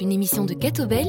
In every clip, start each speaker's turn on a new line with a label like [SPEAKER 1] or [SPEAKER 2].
[SPEAKER 1] une émission de Catobel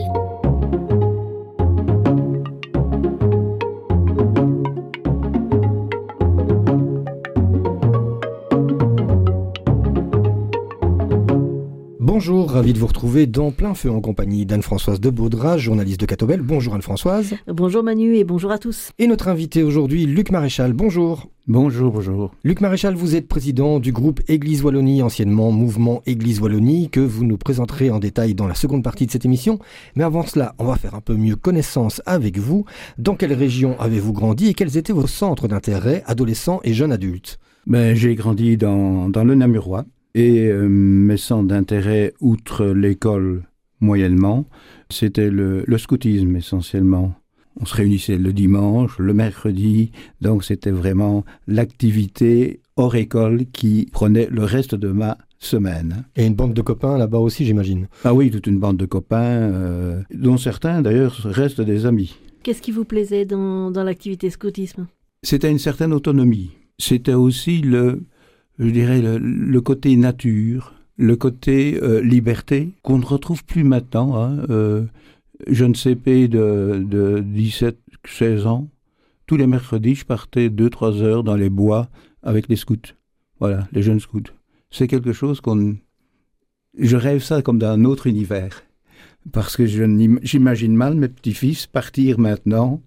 [SPEAKER 2] Bonjour, ravi de vous retrouver dans Plein Feu en compagnie d'Anne-Françoise de Baudra, journaliste de Catobel. Bonjour Anne-Françoise.
[SPEAKER 3] Bonjour Manu et bonjour à tous.
[SPEAKER 2] Et notre invité aujourd'hui, Luc Maréchal. Bonjour.
[SPEAKER 4] Bonjour, bonjour.
[SPEAKER 2] Luc Maréchal, vous êtes président du groupe Église Wallonie, anciennement Mouvement Église Wallonie, que vous nous présenterez en détail dans la seconde partie de cette émission. Mais avant cela, on va faire un peu mieux connaissance avec vous. Dans quelle région avez-vous grandi et quels étaient vos centres d'intérêt, adolescents et jeunes adultes?
[SPEAKER 4] Ben, J'ai grandi dans, dans le Namurois et euh, mes centres d'intérêt, outre l'école moyennement, c'était le, le, scoutisme essentiellement. On se réunissait le dimanche, le mercredi, donc c'était vraiment l'activité hors école qui prenait le reste de ma semaine.
[SPEAKER 2] Et une bande de copains là-bas aussi, j'imagine.
[SPEAKER 4] Ah oui, toute une bande de copains, euh, dont certains d'ailleurs restent des amis.
[SPEAKER 3] Qu'est-ce qui vous plaisait dans, dans l'activité scoutisme?
[SPEAKER 4] C'était une certaine autonomie. C'était aussi le, je dirais, le, côté nature, le côté euh, liberté, qu'on ne retrouve plus maintenant. Hein, euh, jeune CP de, de 17-16 ans, tous les mercredis, je partais 2-3 heures dans les bois avec les scouts. Voilà, les jeunes scouts. C'est quelque chose qu'on... Je rêve ça comme d'un autre univers. Parce que j'imagine mal mes petits-fils partir maintenant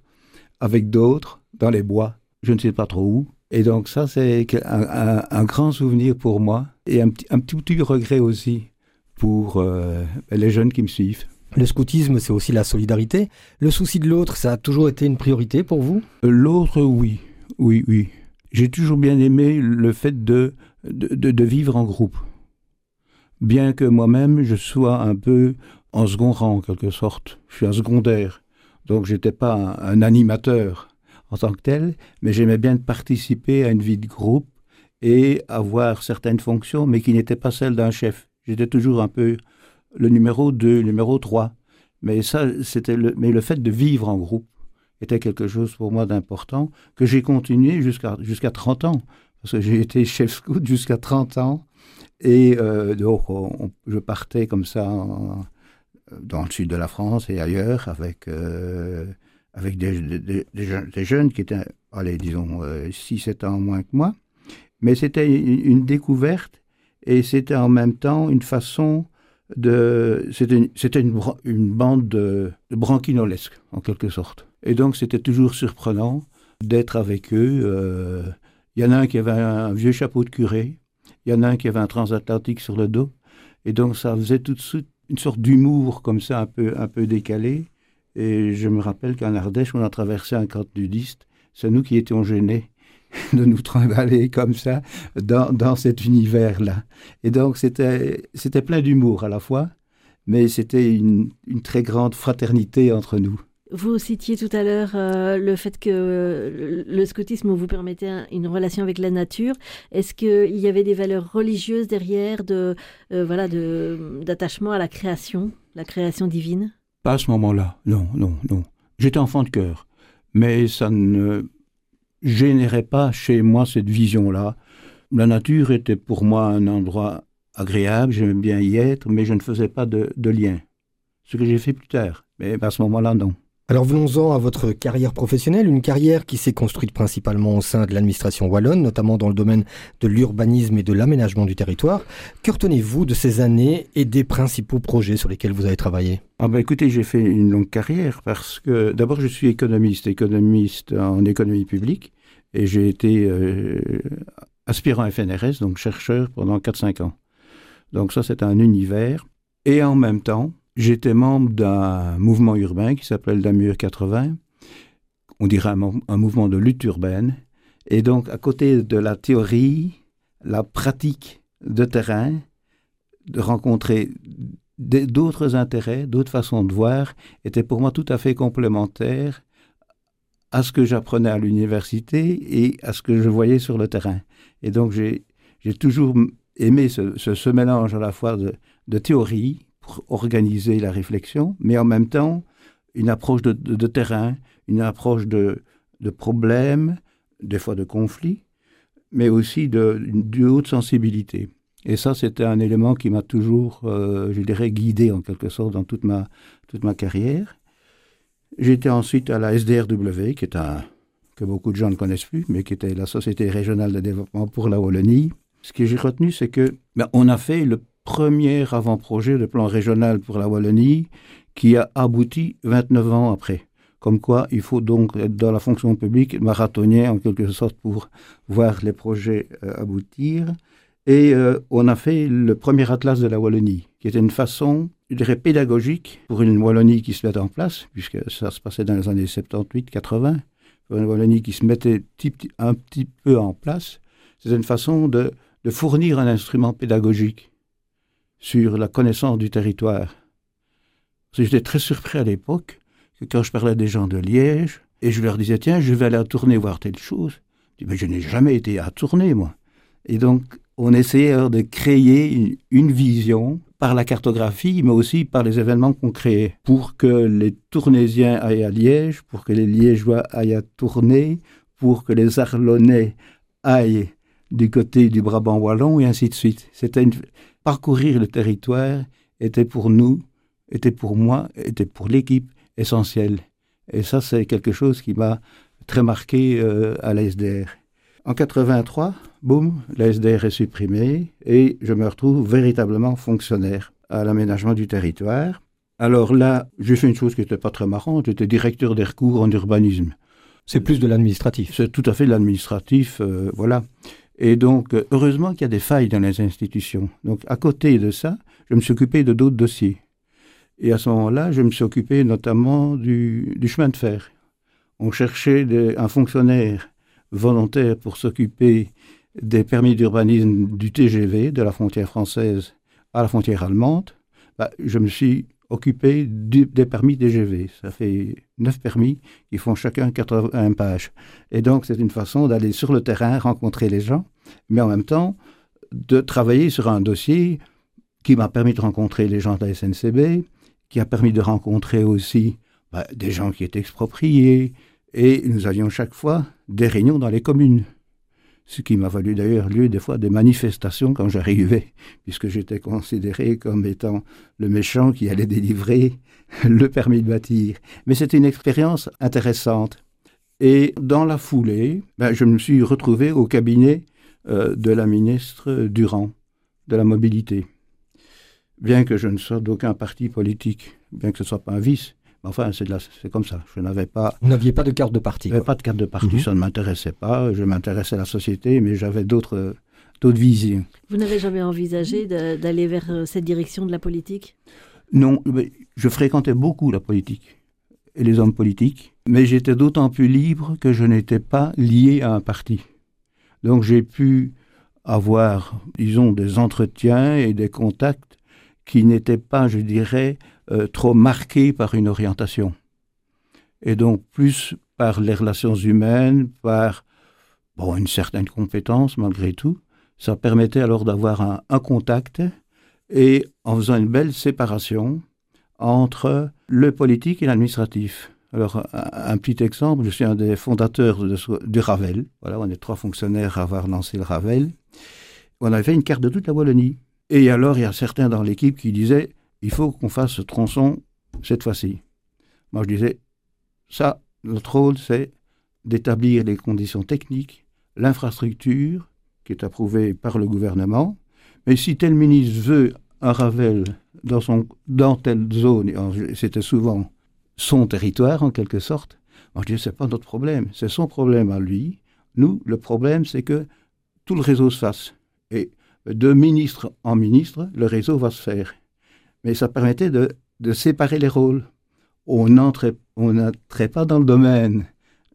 [SPEAKER 4] avec d'autres dans les bois, je ne sais pas trop où, et donc ça, c'est un, un, un, grand souvenir pour moi et un, un petit, petit regret aussi pour euh, les jeunes qui me suivent.
[SPEAKER 2] Le scoutisme, c'est aussi la solidarité. Le souci de l'autre, ça a toujours été une priorité pour vous?
[SPEAKER 4] L'autre, oui. Oui, oui. J'ai toujours bien aimé le fait de, de, de, de vivre en groupe. Bien que moi-même, je sois un peu en second rang, en quelque sorte. Je suis un secondaire. Donc, j'étais pas un, un animateur en tant que tel, mais j'aimais bien participer à une vie de groupe et avoir certaines fonctions, mais qui n'étaient pas celles d'un chef. J'étais toujours un peu le numéro 2, le numéro 3. Mais ça, c'était le, mais le fait de vivre en groupe était quelque chose pour moi d'important, que j'ai continué jusqu'à jusqu'à 30 ans. Parce que j'ai été chef scout jusqu'à 30 ans. Et euh, donc, on, je partais comme ça dans le sud de la France et ailleurs avec euh, avec des, jeunes, qui étaient, allez, disons, euh, 6-7 ans moins que moi. Mais c'était une, découverte et c'était en même temps une façon de. C'était une, bande de, de branquinolesques, en quelque sorte. Et donc, c'était toujours surprenant d'être avec eux. Euh, il y en a un qui avait un, vieux chapeau de curé, il y en a un qui avait un transatlantique sur le dos. Et donc, ça faisait tout de suite une sorte d'humour comme ça, un peu décalé. Et je me rappelle qu'en Ardèche, on a traversé un camp nudiste. C'est nous qui étions gênés de nous trimballer comme ça dans, dans cet univers-là. Et donc, c'était, plein d'humour à la fois, mais c'était une, une, très grande fraternité entre nous.
[SPEAKER 3] Vous citiez tout à l'heure euh, le fait que le scoutisme vous permettait une relation avec la nature. Est-ce qu'il y avait des valeurs religieuses derrière, de, euh, voilà, d'attachement à la création, la création divine?
[SPEAKER 4] Pas à ce moment-là, non, non, non. J'étais enfant de cœur, mais ça ne générait pas chez moi cette vision-là. La nature était pour moi un endroit agréable, j'aimais bien y être, mais je ne faisais pas de, lien. Ce que j'ai fait plus tard, mais à ce moment-là, non.
[SPEAKER 2] Alors venons-en à votre carrière professionnelle, une carrière qui s'est construite principalement au sein de l'administration wallonne, notamment dans le domaine de l'urbanisme et de l'aménagement du territoire. Que retenez-vous de ces années et des principaux projets sur lesquels vous avez travaillé?
[SPEAKER 4] Ah ben écoutez, j'ai fait une longue carrière parce que d'abord je suis économiste, économiste en économie publique, et j'ai été euh, aspirant FNRS, donc chercheur pendant 4-5 ans. Donc ça c'est un univers. Et en même temps, J'étais membre d'un mouvement urbain qui s'appelle Damur 80. On dirait un, mouvement de lutte urbaine. Et donc, à côté de la théorie, la pratique de terrain, de rencontrer d'autres intérêts, d'autres façons de voir, était pour moi tout à fait complémentaire à ce que j'apprenais à l'université et à ce que je voyais sur le terrain. Et donc, j'ai toujours aimé ce, mélange à la fois de théorie, organiser la réflexion, mais en même temps une approche de, terrain, une approche de, problèmes, des fois de conflits, mais aussi de haute sensibilité. Et ça, c'était un élément qui m'a toujours, euh, je dirais, guidé en quelque sorte dans toute ma, toute ma carrière. J'étais ensuite à la SDRW, qui est un, que beaucoup de gens ne connaissent plus, mais qui était la Société régionale de développement pour la Wallonie. Ce que j'ai retenu, c'est que ben, on a fait le premier avant-projet de plan régional pour la Wallonie qui a abouti 29 ans après. Comme quoi, il faut donc être dans la fonction publique marathonien en quelque sorte pour voir les projets euh, aboutir. Et euh, on a fait le premier atlas de la Wallonie, qui était une façon, je dirais, pédagogique pour une Wallonie qui se met en place, puisque ça se passait dans les années 78-80, une Wallonie qui se mettait un petit peu en place. C'était une façon de fournir un instrument pédagogique sur la connaissance du territoire. J'étais très surpris à l'époque que quand je parlais des gens de Liège, et je leur disais, tiens, je vais aller à Tournai voir telle chose, je mais je n'ai jamais été à Tournai, moi. Et donc, on essayait de créer une, vision par la cartographie, mais aussi par les événements qu'on créait, pour que les Tournaisiens aillent à Liège, pour que les Liégeois aillent à Tournai, pour que les Arlonnais aillent du côté du Brabant wallon, et ainsi de suite. C'était parcourir le territoire était pour nous, était pour moi, était pour l'équipe essentiel. Et ça, c'est quelque chose qui m'a très marqué euh, à la SDR. En 83, boum, la SDR est supprimée et je me retrouve véritablement fonctionnaire à l'aménagement du territoire. Alors là, j'ai fait une chose qui n'était pas très marrante, j'étais directeur des recours en urbanisme.
[SPEAKER 2] C'est plus de l'administratif.
[SPEAKER 4] C'est tout à fait de l'administratif, euh, voilà. Et donc, heureusement qu'il y a des failles dans les institutions. Donc, à côté de ça, je me suis occupé de d'autres dossiers. Et à ce moment-là, je me suis occupé notamment du, chemin de fer. On cherchait un fonctionnaire volontaire pour s'occuper des permis d'urbanisme du TGV, de la frontière française à la frontière allemande. Bah, je me suis occupé des permis TGV. Ça fait neuf permis qui font chacun 81 pages. Et donc, c'est une façon d'aller sur le terrain, rencontrer les gens, mais en même temps, de travailler sur un dossier qui m'a permis de rencontrer les gens de la SNCB, qui a permis de rencontrer aussi bah, des gens qui étaient expropriés, et nous avions chaque fois des réunions dans les communes. Ce qui m'a valu d'ailleurs lieu des fois des manifestations quand j'arrivais, puisque j'étais considéré comme étant le méchant qui allait délivrer le permis de bâtir. Mais c'était une expérience intéressante. Et dans la foulée, ben, je me suis retrouvé au cabinet euh, de la ministre Durand, de la mobilité bien que je ne sois d'aucun parti politique, bien que ce ne soit pas un vice. Enfin, c'est comme ça. Je n'avais pas.
[SPEAKER 2] Vous n'aviez pas de carte de parti.
[SPEAKER 4] Je n'avais pas de carte de parti. Mhm. Ça ne m'intéressait pas. Je m'intéressais à la société, mais j'avais d'autres d'autres visions.
[SPEAKER 3] Vous n'avez jamais envisagé d'aller vers euh, cette direction de la politique?
[SPEAKER 4] Non, je fréquentais beaucoup la politique et les hommes politiques, mais j'étais d'autant plus libre que je n'étais pas lié à un parti. Donc j'ai pu avoir, disons, des entretiens et des contacts qui n'était pas, je dirais, euh, trop marqué par une orientation. Et donc plus par les relations humaines, par une certaine compétence malgré tout, ça permettait alors d'avoir un, contact et en faisant une belle séparation entre le politique et l'administratif. Alors, un, petit exemple, je suis un des fondateurs de, du Ravel. Voilà, on est trois fonctionnaires à avoir lancé le Ravel. On avait fait une carte de toute la Wallonie. Et alors, il y a certains dans l'équipe qui disaient il faut qu'on fasse ce tronçon cette fois-ci. Moi, je disais ça, notre rôle, c'est d'établir les conditions techniques, l'infrastructure qui est approuvée par le gouvernement. Mais si tel ministre veut un Ravel dans, son, dans telle zone, c'était souvent son territoire en quelque sorte, moi je disais c'est pas notre problème, c'est son problème à lui. Nous, le problème, c'est que tout le réseau se fasse. Et de ministre en ministre, le réseau va se faire. Mais ça permettait de, séparer les rôles. On n'entrait on pas dans le domaine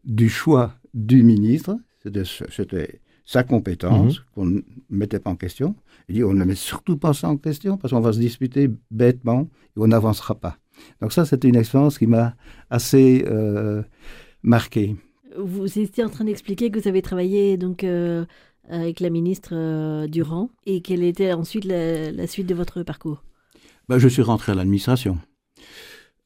[SPEAKER 4] du choix du ministre, c'était sa compétence mhm. qu'on ne mettait pas en question. Et on ne met surtout pas ça en question parce qu'on va se disputer bêtement et on n'avancera pas. Donc ça, c'était une expérience qui m'a assez euh, marqué.
[SPEAKER 3] Vous étiez en train d'expliquer que vous avez travaillé donc euh, avec la ministre euh, Durand et quelle était ensuite la, suite de votre parcours?
[SPEAKER 4] Ben, Je suis rentré à l'administration.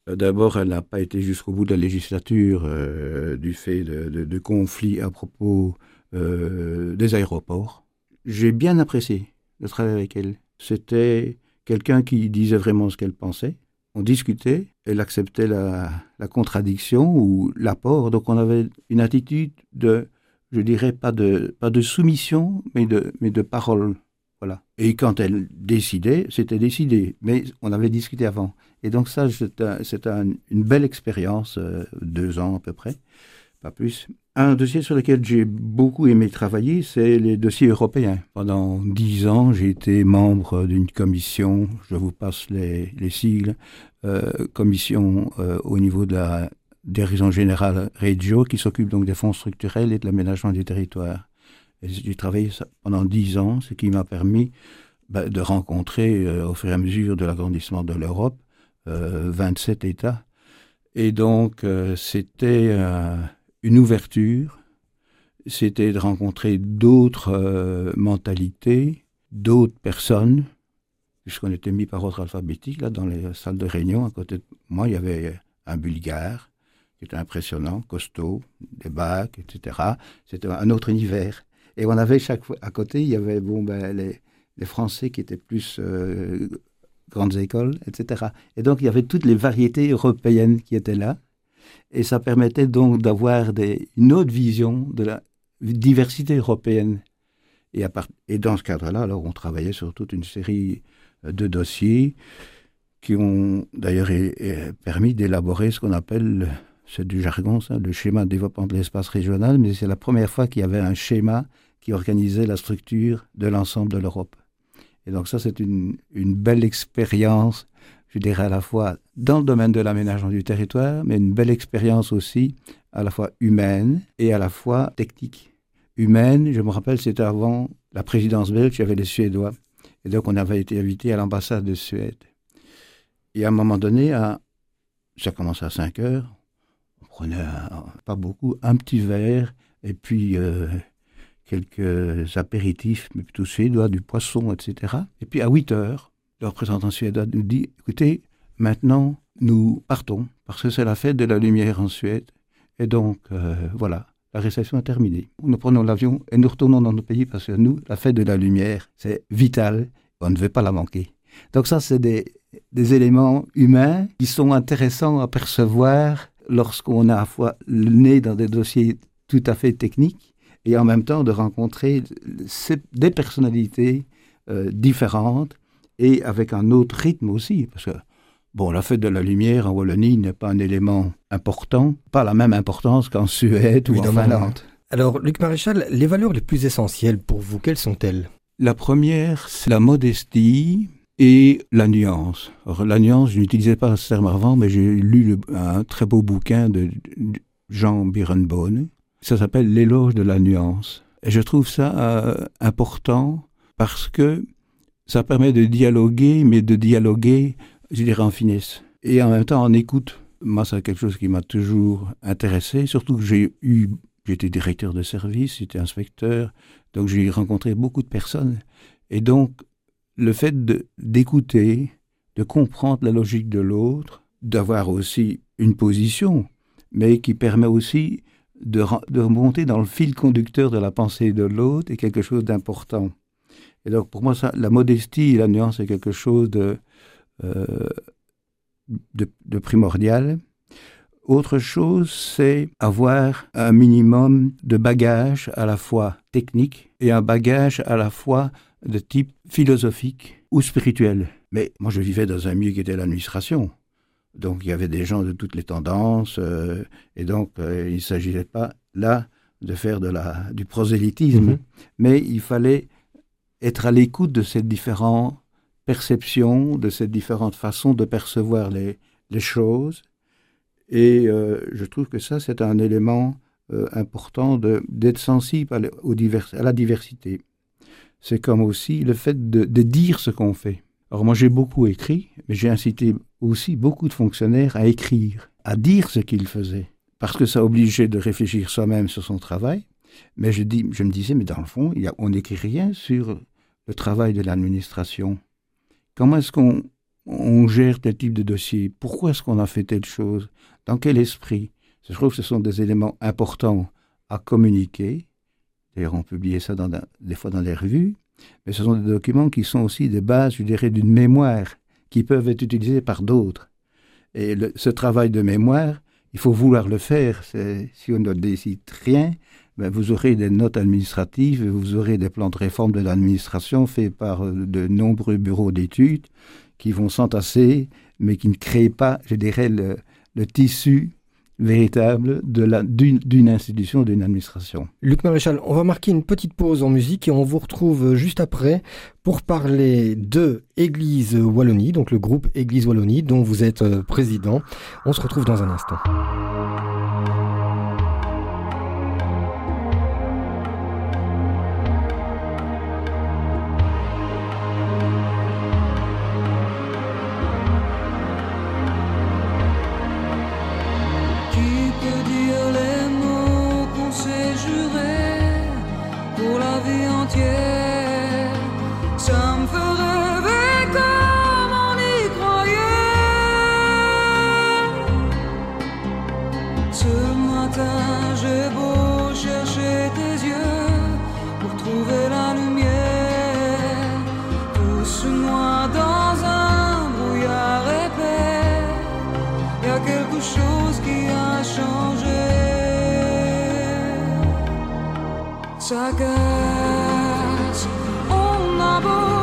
[SPEAKER 4] Euh, d'abord, elle n'a pas été jusqu'au bout de la législature euh, du fait de, conflits à propos des aéroports. J'ai bien apprécié de travailler avec elle. C'était quelqu'un qui disait vraiment ce qu'elle pensait. On discutait, elle acceptait la, contradiction ou l'apport. Donc on avait une attitude de, je dirais, pas de, pas de soumission, mais de, mais de parole. Et quand elle décidait, c'était décidé. Mais on avait discuté avant. Et donc ça, c'est une belle expérience, euh, deux ans à peu près, pas plus. Un dossier sur lequel j'ai beaucoup aimé travailler, c'est les dossiers européens. Pendant dix ans, j'ai été membre d'une commission, je vous passe les, sigles, euh, commission euh, au niveau de la direction générale Regio, qui s'occupe donc des fonds structurels et de l'aménagement du territoire. J'ai travaillé pendant dix ans, ce qui m'a permis bah, de rencontrer, euh, au fur et à mesure de l'agrandissement de l'Europe, 27 États. Et donc, c'était une ouverture, c'était de rencontrer d'autres euh, mentalités, d'autres personnes, puisqu'on était mis par ordre alphabétique, là, dans les salles de réunion. À côté de moi, il y avait un Bulgare, qui était impressionnant, costaud, des bacs, etc. C'était un autre univers. Et on avait chaque fois, à côté, il y avait bon, ben, les, Français qui étaient plus euh, grandes écoles, etc. Et donc, il y avait toutes les variétés européennes qui étaient là. Et ça permettait donc d'avoir une autre vision de la diversité européenne. Et, et dans ce cadre-là, alors on travaillait sur toute une série euh, de dossiers qui ont d'ailleurs permis d'élaborer ce qu'on appelle, c'est du jargon, le schéma de développement de l'espace régional, mais c'est la première fois qu'il y avait un schéma qui organisait la structure de l'ensemble de l'Europe. Et donc ça, c'est une, belle expérience je dirais à la fois dans le domaine de l'aménagement du territoire, mais une belle expérience aussi, à la fois humaine et à la fois technique. Humaine, je me rappelle, c'était avant la présidence belge, il y avait les Suédois. Et donc on avait été invité à l'ambassade de Suède. Et à un moment donné, ça commençait à 5 heures, prenait pas beaucoup, un petit verre et puis euh, quelques apéritifs, mais plutôt suédois, du poisson, etc. Et puis à 8 heures, le représentant suédois nous dit, écoutez, maintenant, nous partons, parce que c'est la fête de la lumière en Suède. Et donc, euh, voilà, la réception est terminée. Nous prenons l'avion et nous retournons dans notre pays, parce que nous, la fête de la lumière, c'est vital, on ne veut pas la manquer. Donc ça, c'est des, des éléments humains qui sont intéressants à percevoir lorsqu'on a à la fois le nez dans des dossiers tout à fait techniques et en même temps de rencontrer des personnalités euh, différentes et avec un autre rythme aussi, parce que Bon, la fête de la lumière en Wallonie n'est pas un élément important, pas la même importance qu'en Suède ou en Finlande.
[SPEAKER 2] Alors, Luc Maréchal, les valeurs les plus essentielles pour vous, quelles sont-elles?
[SPEAKER 4] La première, c'est la modestie et la nuance. la nuance, je n'utilisais pas ce terme avant, mais j'ai lu un très beau bouquin de Jean Birenbaum. Ça s'appelle L'éloge de la nuance. Et je trouve ça euh, important parce que ça permet de dialoguer, mais de dialoguer, je dirais, en finesse. Et en même temps, en écoute. Moi, c'est quelque chose qui m'a toujours intéressé, surtout que j'ai eu, j'étais directeur de service, j'étais inspecteur, donc j'ai rencontré beaucoup de personnes. Et donc, le fait d'écouter, de, comprendre la logique de l'autre, d'avoir aussi une position, mais qui permet aussi de, remonter dans le fil conducteur de la pensée de l'autre est quelque chose d'important. Et donc, pour moi, ça, la modestie et la nuance, c'est quelque chose de, euh, de, primordial. Autre chose, c'est avoir un minimum de bagage à la fois technique et un bagage à la fois de type philosophique ou spirituel. Mais moi, je vivais dans un milieu qui était l'administration. Donc, il y avait des gens de toutes les tendances. Euh, et donc, euh, il ne s'agissait pas là de faire de la, du prosélytisme. Mm-hmm. Mais il fallait être à l'écoute de ces différentes perceptions, de ces différentes façons de percevoir les, choses. Et euh, je trouve que ça, c'est un élément euh, important d'être sensible à, la diversité. C'est comme aussi le fait de, dire ce qu'on fait. Alors moi, j'ai beaucoup écrit, mais j'ai incité aussi beaucoup de fonctionnaires à écrire, à dire ce qu'ils faisaient, parce que ça obligeait de réfléchir soi-même sur son travail, mais je, dis, je me disais, mais dans le fond, on n'écrit rien sur le travail de l'administration. Comment est-ce qu'on on gère tel type de dossier? Pourquoi est-ce qu'on a fait telle chose? Dans quel esprit? Je trouve que ce sont des éléments importants à communiquer. D'ailleurs, on publiait ça des fois dans les revues. mais ce sont des documents qui sont aussi des bases, je dirais, d'une mémoire qui peuvent être utilisés par d'autres. Et ce travail de mémoire, il faut vouloir le faire. Si on ne décide rien, ben vous aurez des notes administratives, vous aurez des plans de réforme de l'administration faits par euh, de nombreux bureaux d'études qui vont s'entasser, mais qui ne créent pas, je dirais, le, le tissu véritable d'une institution, d'une administration.
[SPEAKER 2] Luc Maréchal, on va marquer une petite pause en musique et on vous retrouve juste après pour parler de Église Wallonie, donc le groupe Église Wallonie dont vous êtes euh, président. On se retrouve dans un instant.
[SPEAKER 5] Chose qui a changé.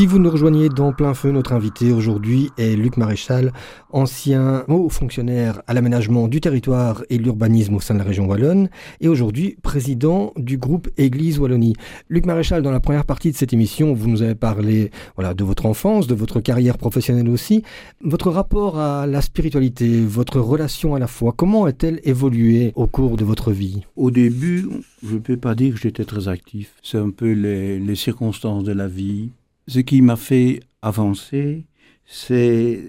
[SPEAKER 2] Si vous nous rejoignez dans plein feu, notre invité aujourd'hui est Luc Maréchal, ancien haut fonctionnaire à l'aménagement du territoire et l'urbanisme au sein de la région wallonne et aujourd'hui président du groupe Église Wallonie. Luc Maréchal, dans la première partie de cette émission, vous nous avez parlé voilà, de votre enfance, de votre carrière professionnelle aussi. Votre rapport à la spiritualité, votre relation à la foi, comment a-t-elle évolué au cours de votre vie?
[SPEAKER 4] Au début, je ne peux pas dire que j'étais très actif. C'est un peu les, les circonstances de la vie ce qui m'a fait avancer, c'est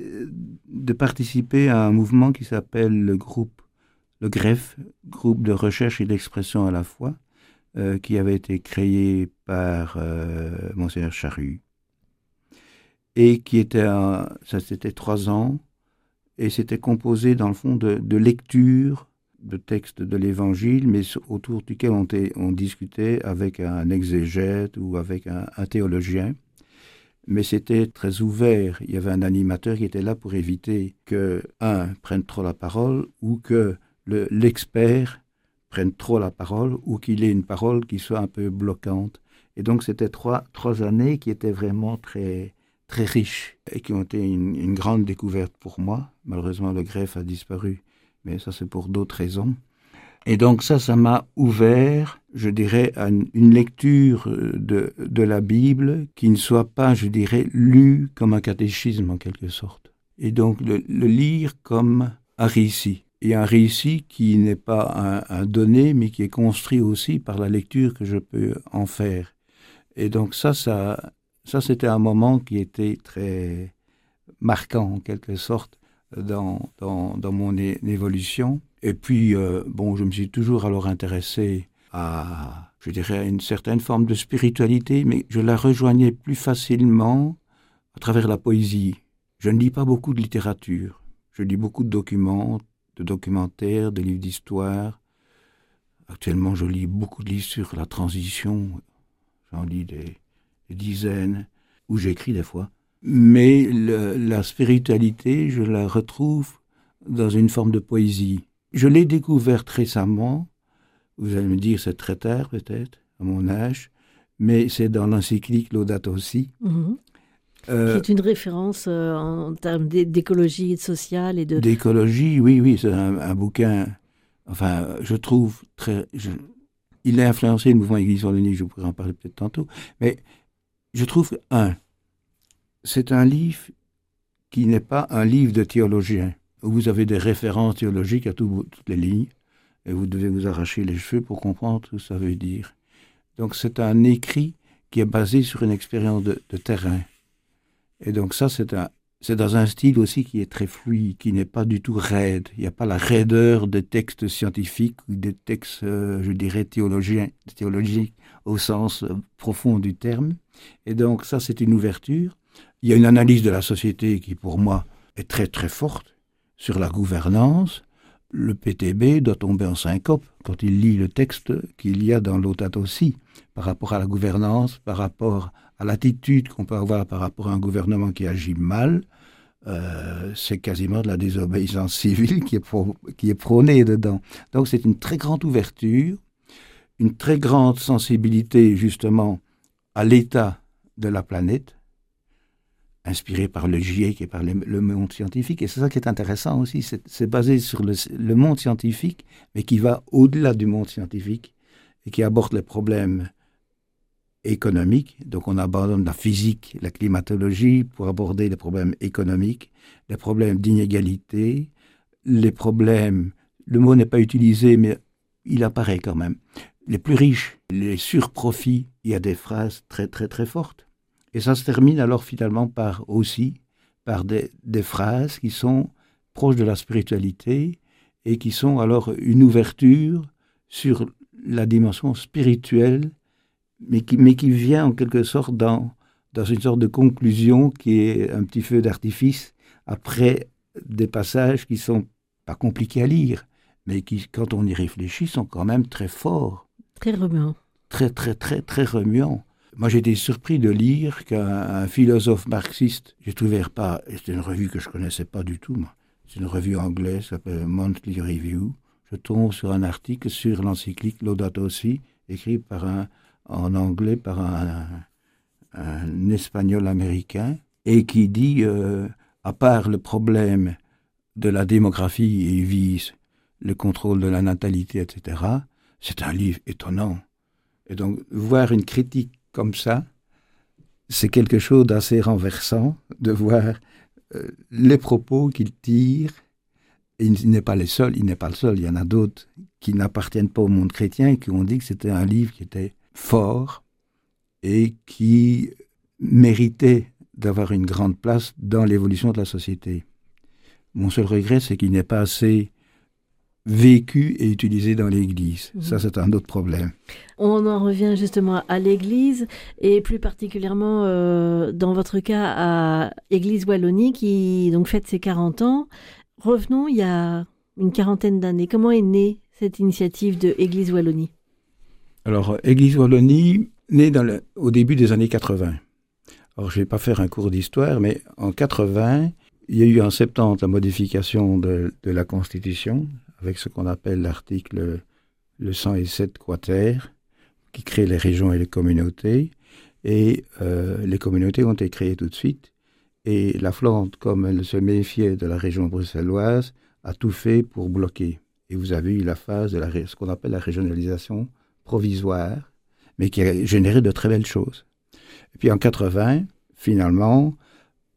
[SPEAKER 4] de participer à un mouvement qui s'appelle le groupe, le GREF, groupe de recherche et d'expression à la fois, euh, qui avait été créé par euh, Monseigneur Charru, et qui était, ça c'était trois ans, et c'était composé dans le fond de, lectures de textes de l'Évangile, mais autour duquel on, discutait avec un exégète ou avec un théologien mais c'était très ouvert. Il y avait un animateur qui était là pour éviter que, un, prenne trop la parole, ou que l'expert prenne trop la parole, ou qu'il ait une parole qui soit un peu bloquante. Et donc c'était trois, trois années qui étaient vraiment très, très riches et qui ont été une, une grande découverte pour moi. Malheureusement, le greffe a disparu, mais ça c'est pour d'autres raisons. Et donc ça, ça m'a ouvert, je dirais, à une lecture de, de la Bible qui ne soit pas, je dirais, lue comme un catéchisme en quelque sorte. Et donc le, lire comme un récit. Et un récit qui n'est pas un, un, donné, mais qui est construit aussi par la lecture que je peux en faire. Et donc ça, ça, ça c'était un moment qui était très marquant en quelque sorte dans, dans, dans mon évolution. Et puis, euh, bon, je me suis toujours alors intéressé à, je dirais, une certaine forme de spiritualité, mais je la rejoignais plus facilement à travers la poésie. Je ne lis pas beaucoup de littérature. Je lis beaucoup de documents, de documentaires, de livres d'histoire. Actuellement, je lis beaucoup de livres sur la transition. J'en lis des, dizaines, ou j'écris des fois. Mais la spiritualité, je la retrouve dans une forme de poésie. Je l'ai découverte récemment. Vous allez me dire, c'est très tard peut-être, à mon âge, mais c'est dans l'encyclique Laudato Si.
[SPEAKER 3] Mhm. Euh, qui est une référence euh, en termes d'écologie sociale et de...
[SPEAKER 4] D'écologie, oui, oui, c'est un, bouquin, enfin, je trouve très... il a influencé le mouvement Église Wallonie, je pourrais en parler peut-être tantôt, mais je trouve, un, c'est un livre qui n'est pas un livre de théologien vous avez des références théologiques à toutes les lignes, et vous devez vous arracher les cheveux pour comprendre ce que ça veut dire. Donc c'est un écrit qui est basé sur une expérience de, terrain. Et donc ça, c'est dans un style aussi qui est très fluide, qui n'est pas du tout raide. Il n'y a pas la raideur des textes scientifiques ou des textes, euh, je dirais, théologiques au sens euh, profond du terme. Et donc ça, c'est une ouverture. Il y a une analyse de la société qui, pour moi, est très très forte sur la gouvernance, le PTB doit tomber en syncope quand il lit le texte qu'il y a dans l'OTAT aussi, par rapport à la gouvernance, par rapport à l'attitude qu'on peut avoir par rapport à un gouvernement qui agit mal. Euh, c'est quasiment de la désobéissance civile qui est, qui est prônée dedans. Donc c'est une très grande ouverture, une très grande sensibilité justement à l'état de la planète, inspiré par le GIEC et par le, monde scientifique. Et c'est ça qui est intéressant aussi, c'est basé sur le, monde scientifique, mais qui va au-delà du monde scientifique et qui aborde les problèmes économiques. Donc on abandonne la physique, la climatologie pour aborder les problèmes économiques, les problèmes d'inégalité, les problèmes, le mot n'est pas utilisé, mais il apparaît quand même. Les plus riches, les surprofits, il y a des phrases très très très fortes et ça se termine alors finalement par aussi par des, des phrases qui sont proches de la spiritualité et qui sont alors une ouverture sur la dimension spirituelle, mais qui, mais qui vient en quelque sorte dans, dans une sorte de conclusion qui est un petit feu d'artifice après des passages qui sont pas compliqués à lire, mais qui, quand on y réfléchit, sont quand même très forts.
[SPEAKER 3] Très remuants.
[SPEAKER 4] Très, très, très, très remuants. Moi, j'étais surpris de lire qu'un philosophe marxiste, j'ai trouvé pas, c'est une revue que je connaissais pas du tout, C'est une revue anglaise, s'appelle Monthly Review. Je tombe sur un article sur l'encyclique Laudato Si, écrit en anglais par un, un espagnol américain, et qui dit, euh, à part le problème de la démographie, et il vise le contrôle de la natalité, etc., c'est un livre étonnant. Et donc, voir une critique comme ça, c'est quelque chose d'assez renversant de voir euh, les propos qu'il tire. Il n'est pas le seul, il n'est pas le seul. Il y en a d'autres qui n'appartiennent pas au monde chrétien et qui ont dit que c'était un livre qui était fort et qui méritait d'avoir une grande place dans l'évolution de la société. Mon seul regret, c'est qu'il n'est pas assez vécu et utilisé dans l'Église. Ça, mhm. c'est un autre problème.
[SPEAKER 3] On en revient justement à l'Église et plus particulièrement euh, dans votre cas à Église Wallonie qui donc fête ses 40 ans. Revenons il y a une quarantaine d'années. Comment est née cette initiative de Église Wallonie?
[SPEAKER 4] Alors, Église Wallonie, née dans le, au début des années 80. Alors, je ne vais pas faire un cours d'histoire, mais en 80, il y a eu en 70 la modification de, de la Constitution avec ce qu'on appelle l'article le 107 quater, qui crée les régions et les communautés. Et euh, les communautés ont été créées tout de suite. Et la Flandre, comme elle se méfiait de la région bruxelloise, a tout fait pour bloquer. Et vous avez eu la phase de ce qu'on appelle la régionalisation provisoire, mais qui a généré de très belles choses. Et puis en 80, finalement,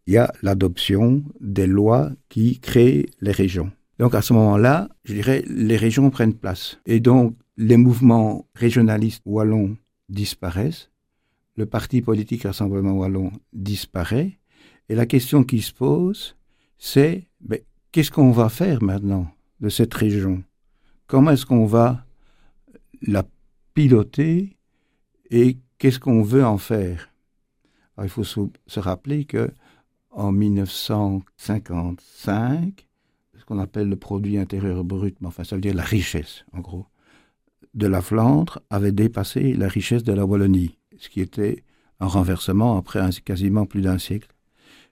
[SPEAKER 4] il y a l'adoption des lois qui créent les régions. Donc à ce moment-là, je dirais, les régions prennent place. Et donc les mouvements régionalistes wallons disparaissent, le parti politique Rassemblement wallon disparaît, et la question qui se pose, c'est ben, qu'est-ce qu'on va faire maintenant de cette région? Comment est-ce qu'on va la piloter et qu'est-ce qu'on veut en faire? Il faut se rappeler que en 1955, ce qu'on appelle le produit intérieur brut, mais enfin ça veut dire la richesse, en gros, de la Flandre avait dépassé la richesse de la Wallonie, ce qui était un renversement après quasiment plus d'un siècle.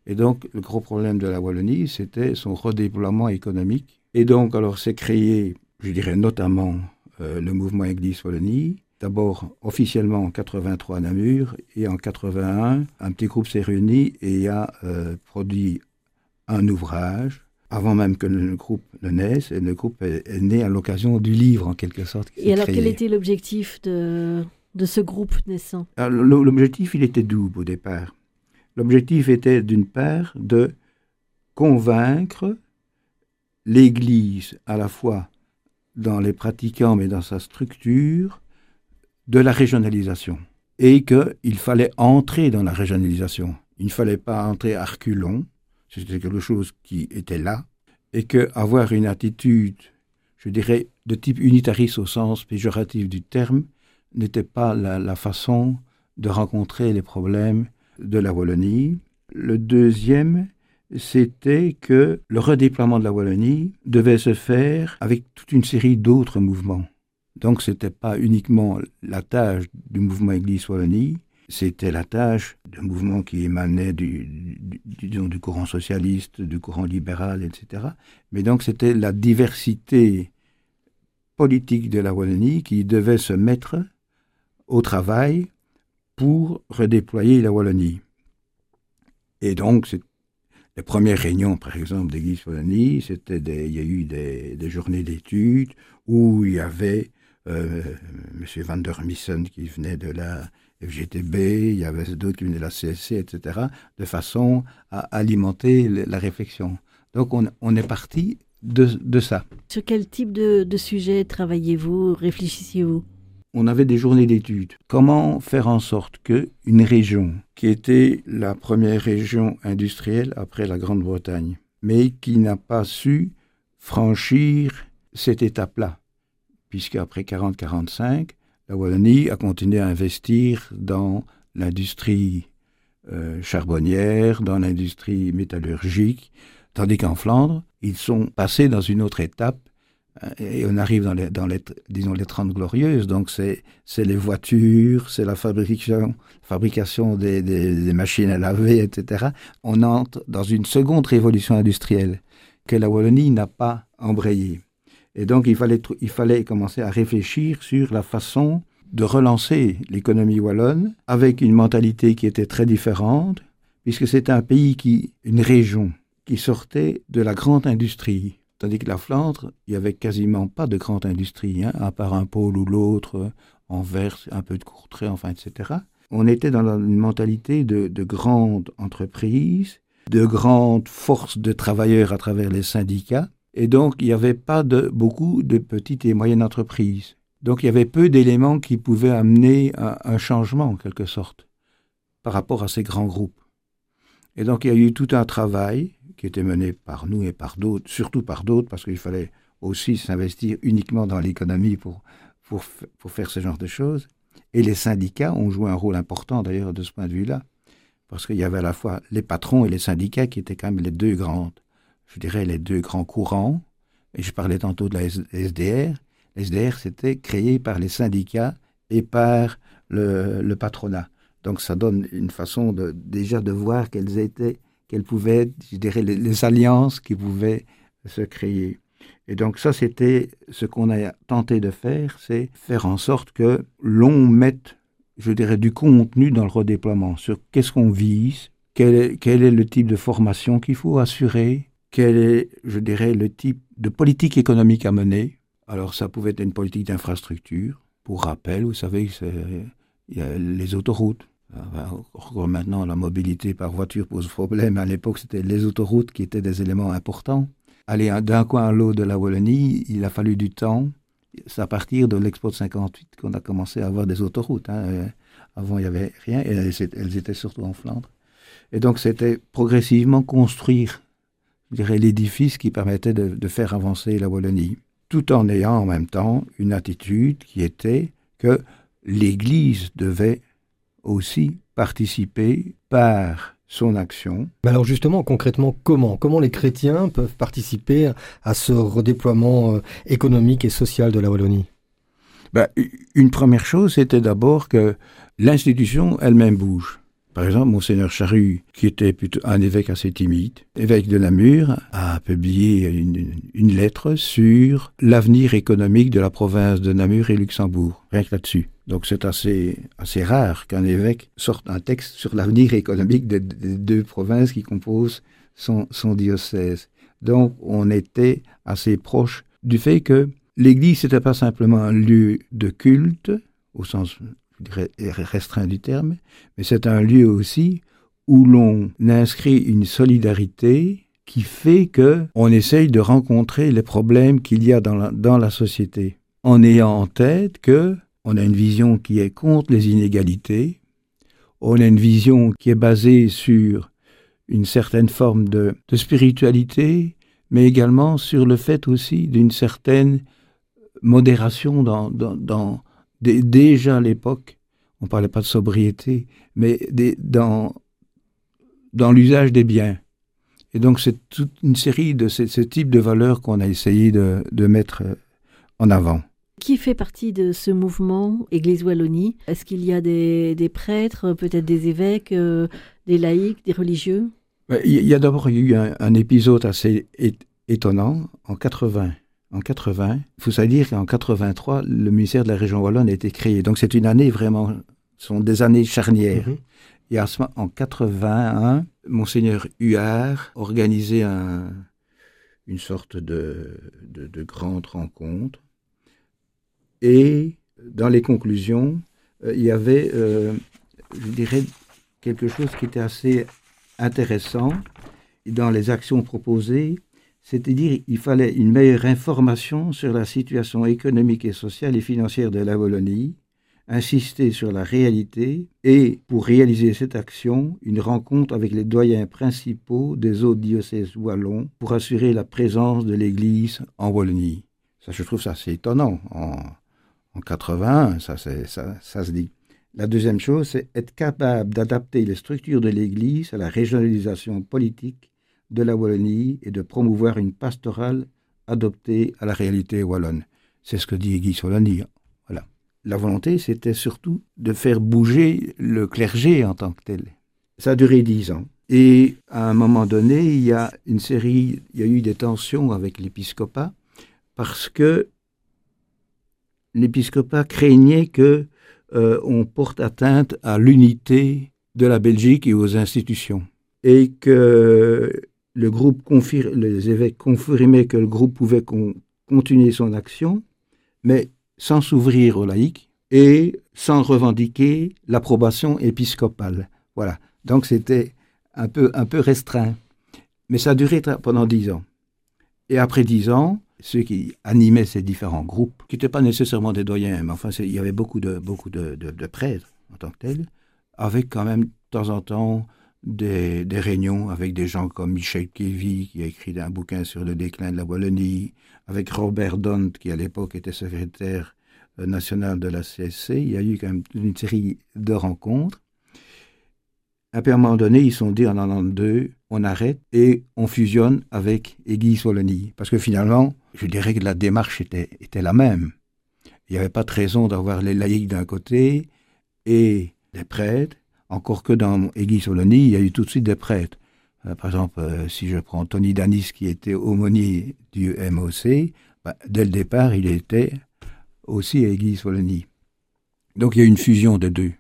[SPEAKER 4] Et donc, le gros problème de la Wallonie, c'était son redéploiement économique. Et donc, alors, c'est créé, je dirais notamment, euh, le mouvement Église Wallonie. D'abord, officiellement en 83 à Namur, et en 81, un petit groupe s'est réuni et a euh, produit un ouvrage avant même que le groupe ne naisse, et le groupe est, né à l'occasion du livre, en quelque sorte.
[SPEAKER 3] Et alors, quel était l'objectif de, de ce groupe naissant?
[SPEAKER 4] L'objectif, il était double au départ. L'objectif était, d'une part, de convaincre l'Église, à la fois dans les pratiquants, mais dans sa structure, de la régionalisation. Et qu'il fallait entrer dans la régionalisation. Il ne fallait pas entrer à reculons, c'était quelque chose qui était là, et que avoir une attitude, je dirais, de type unitariste au sens péjoratif du terme, n'était pas la, façon de rencontrer les problèmes de la Wallonie. Le deuxième, c'était que le redéploiement de la Wallonie devait se faire avec toute une série d'autres mouvements. Donc ce n'était pas uniquement la tâche du mouvement Église Wallonie, c'était la tâche d'un mouvement qui émanait du, du, courant socialiste, du courant libéral, etc. Mais donc c'était la diversité politique de la Wallonie qui devait se mettre au travail pour redéployer la Wallonie. Et donc, les premières réunions, par exemple, d'Église Wallonie, c'était il y a eu des, journées d'études où il y avait euh, M. Van der Missen qui venait de la FGTB, il y avait d'autres qui venaient de la CSC, etc., de façon à alimenter la réflexion. Donc on, est parti de, ça.
[SPEAKER 3] Sur quel type de, de sujet travaillez-vous, réfléchissiez-vous?
[SPEAKER 4] On avait des journées d'études. Comment faire en sorte que une région qui était la première région industrielle après la Grande-Bretagne, mais qui n'a pas su franchir cette étape-là, puisque après 40-45, la Wallonie a continué à investir dans l'industrie euh, charbonnière, dans l'industrie métallurgique, tandis qu'en Flandre, ils sont passés dans une autre étape euh, et on arrive dans les, disons les 30 glorieuses, donc c'est les voitures, c'est la fabrication des, machines à laver, etc. On entre dans une seconde révolution industrielle que la Wallonie n'a pas embrayée. Et donc, il fallait, il fallait commencer à réfléchir sur la façon de relancer l'économie wallonne avec une mentalité qui était très différente, puisque c'était un pays qui, une région qui sortait de la grande industrie. Tandis que la Flandre, il n'y avait quasiment pas de grande industrie, hein, à part un pôle ou l'autre, Anvers, un peu de Courtrai, enfin, etc. On était dans une mentalité de, de grandes entreprises, de grandes forces de travailleurs à travers les syndicats, et donc il n'y avait pas de, beaucoup de petites et moyennes entreprises. Donc il y avait peu d'éléments qui pouvaient amener un, un, changement en quelque sorte par rapport à ces grands groupes. Et donc il y a eu tout un travail qui était mené par nous et par d'autres, surtout par d'autres, parce qu'il fallait aussi s'investir uniquement dans l'économie pour, pour, pour faire ce genre de choses. Et les syndicats ont joué un rôle important d'ailleurs de ce point de vue-là, parce qu'il y avait à la fois les patrons et les syndicats qui étaient quand même les deux grandes, je dirais les deux grands courants. Et je parlais tantôt de la SDR. La SDR, c'était créé par les syndicats et par le, patronat. Donc ça donne une façon déjà de voir quelles étaient, quelles pouvaient être, je dirais, les, alliances qui pouvaient se créer. Et donc ça, c'était ce qu'on a tenté de faire, c'est faire en sorte que l'on mette, je dirais, du contenu dans le redéploiement sur qu'est-ce qu'on vise, quel est le type de formation qu'il faut assurer, quel est, je dirais, le type de politique économique à mener. Alors ça pouvait être une politique d'infrastructure. Pour rappel, vous savez, il y a les autoroutes. Encore maintenant, la mobilité par voiture pose problème. À l'époque, c'était les autoroutes qui étaient des éléments importants. Aller d'un coin à l'autre de la Wallonie, il a fallu du temps. C'est à partir de l'Expo de 58 qu'on a commencé à avoir des autoroutes. Hein. Avant, il n'y avait rien elles étaient surtout en Flandre. Et donc, c'était progressivement construire l'édifice qui permettait de, de, faire avancer la Wallonie, tout en ayant en même temps une attitude qui était que l'Église devait aussi participer par son action.
[SPEAKER 2] Mais alors justement, concrètement, comment? Comment les chrétiens peuvent participer à ce redéploiement économique et social de la Wallonie?
[SPEAKER 4] Ben, Une première chose, c'était d'abord que l'institution elle-même bouge. Par exemple, Monseigneur Charru, qui était plutôt un évêque assez timide, évêque de Namur, a publié une, lettre sur l'avenir économique de la province de Namur et Luxembourg, rien que là-dessus. Donc c'est assez, assez rare qu'un évêque sorte un texte sur l'avenir économique des de deux provinces qui composent son diocèse. Donc on était assez proche du fait que l'Église n'était pas simplement un lieu de culte, au sens restreint du terme, mais c'est un lieu aussi où l'on inscrit une solidarité qui fait que on essaye de rencontrer les problèmes qu'il y a dans la, société, en ayant en tête que on a une vision qui est contre les inégalités, on a une vision qui est basée sur une certaine forme de, spiritualité, mais également sur le fait aussi d'une certaine modération dans déjà à l'époque, on ne parlait pas de sobriété, mais des, dans, dans l'usage des biens. Et donc c'est toute une série de ce, ce type de valeurs qu'on a essayé de, de, mettre en avant.
[SPEAKER 3] Qui fait partie de ce mouvement Église Wallonie? Est-ce qu'il y a des, des prêtres, peut-être des évêques, euh, des laïcs, des religieux?
[SPEAKER 4] Il y a d'abord eu un, un, épisode assez étonnant en 80 en 80. Il faut savoir dire qu'en 83, le ministère de la région wallonne a été créé. Donc c'est une année vraiment, ce sont des années charnières. Mm -hmm. Et à ce moment, en 81, monseigneur Huard organisait un, une sorte de, de, de, grande rencontre. Et dans les conclusions, euh, il y avait, euh, je dirais, quelque chose qui était assez intéressant dans les actions proposées c'est-à-dire il fallait une meilleure information sur la situation économique et sociale et financière de la Wallonie, insister sur la réalité et, pour réaliser cette action, une rencontre avec les doyens principaux des autres diocèses wallons pour assurer la présence de l'Église en Wallonie. Ça, je trouve ça assez étonnant. En, en 81, ça, ça, ça se dit. La deuxième chose, c'est être capable d'adapter les structures de l'Église à la régionalisation politique de la Wallonie et de promouvoir une pastorale adoptée à la réalité wallonne. C'est ce que dit Guy Solani. Voilà. La volonté, c'était surtout de faire bouger le clergé en tant que tel. Ça a duré dix ans. Et à un moment donné, il y a une série, il y a eu des tensions avec l'épiscopat parce que l'épiscopat craignait que euh, on porte atteinte à l'unité de la Belgique et aux institutions. Et que le groupe les évêques confirmaient que le groupe pouvait continuer son action, mais sans s'ouvrir aux laïcs et sans revendiquer l'approbation épiscopale. Voilà. Donc c'était un peu, un peu restreint. Mais ça a duré pendant dix ans. Et après dix ans, ceux qui animaient ces différents groupes, qui n'étaient pas nécessairement des doyens, mais enfin, il y avait beaucoup de, beaucoup de, prêtres en tant que tels, avec quand même de temps en temps des, réunions avec des gens comme Michel Kévy, qui a écrit un bouquin sur le déclin de la Wallonie, avec Robert Dont, qui à l'époque était secrétaire euh, national de la CSC. Il y a eu quand même une série de rencontres. À un moment donné, ils sont dit en 92, on arrête et on fusionne avec Église Wallonie. Parce que finalement, je dirais que la démarche était, était la même. Il n'y avait pas de raison d'avoir les laïcs d'un côté et les prêtres, encore que dans Wallonie, il y a eu tout de suite des prêtres. Euh, par exemple, euh, si je prends Tony Danis, qui était aumônier du MOC, bah, dès le départ, il était aussi à Wallonie. Donc il y a une fusion des deux.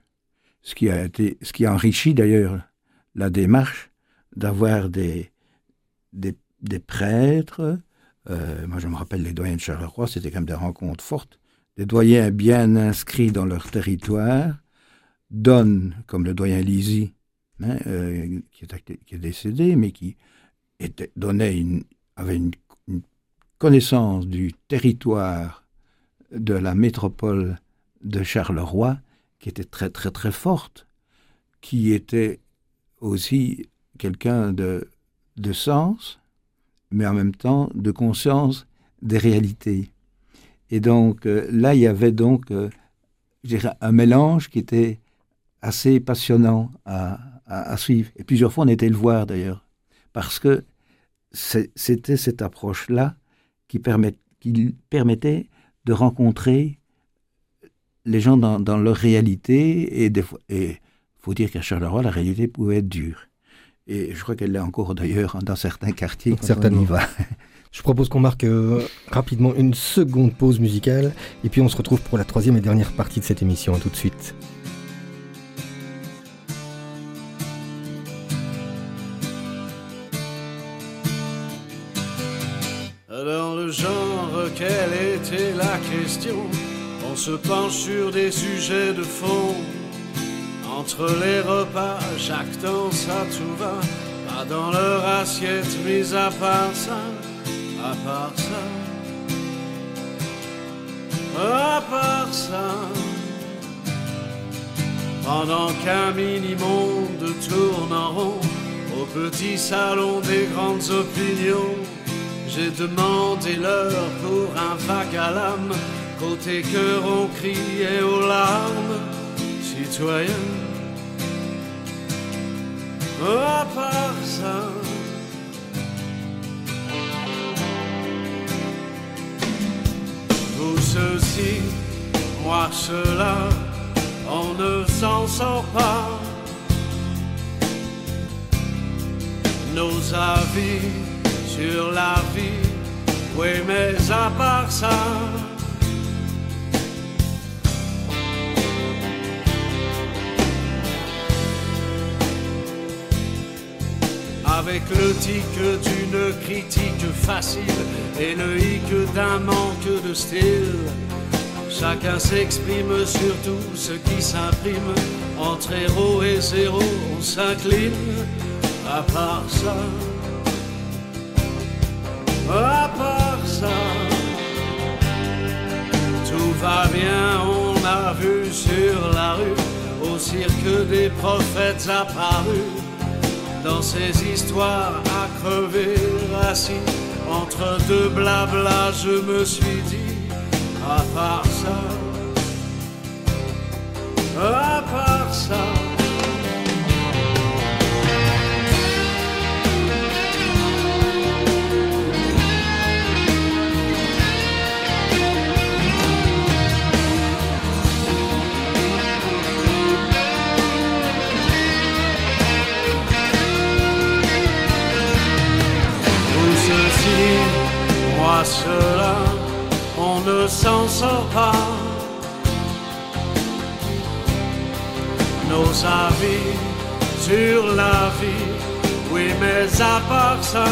[SPEAKER 4] Ce qui a, été, ce qui enrichi d'ailleurs la démarche d'avoir des, des, prêtres. Euh, moi, je me rappelle les doyens de Charleroi, c'était quand même des rencontres fortes. Des doyens bien inscrits dans leur territoire donnent, comme le doyen Lisi, hein, euh, qui, est, qui, est, décédé, mais qui était, donnait une, avait une, connaissance du territoire de la métropole de Charleroi, qui était très très très forte, qui était aussi quelqu'un de, de sens, mais en même temps de conscience des réalités. Et donc euh, là, il y avait donc euh, un mélange qui était assez passionnant à, à, suivre. Et plusieurs fois, on était le voir d'ailleurs, parce que c'était cette approche-là qui, permet, qui permettait de rencontrer les gens dans, leur réalité. Et il faut dire qu'à Charleroi, la réalité pouvait être dure. Et je crois qu'elle l'est encore d'ailleurs dans certains quartiers.
[SPEAKER 2] Certainement. va. Je propose qu'on marque euh, rapidement une seconde pause musicale et puis on se retrouve pour la troisième et dernière partie de cette émission. tout de suite.
[SPEAKER 1] Quelle était la question On se penche sur des sujets de fond. Entre les repas, chaque temps ça tout va. Pas dans leur assiette, mais à part ça, à part ça, à part ça. Pendant qu'un mini-monde tourne en rond au petit salon des grandes opinions j'ai demandé l'heure pour un vague à l'âme. Côté cœur, on criait aux larmes, citoyen. À part ça, vous ceci, moi cela, on ne s'en sort pas. Nos avis sur la vie. Oui, mais à part ça. Avec le tic d'une critique facile et le hic d'un manque de style. Chacun s'exprime sur tout ce qui s'imprime. Entre héros et zéro, on s'incline. À part ça à part ça, tout va bien, on a vu sur la rue, au cirque des prophètes apparus, dans ces histoires à crever assis, entre deux blabla, je me suis dit, à part ça, à part ça. À cela, on ne s'en sort pas. Nos avis sur la vie, oui, mais à part ça.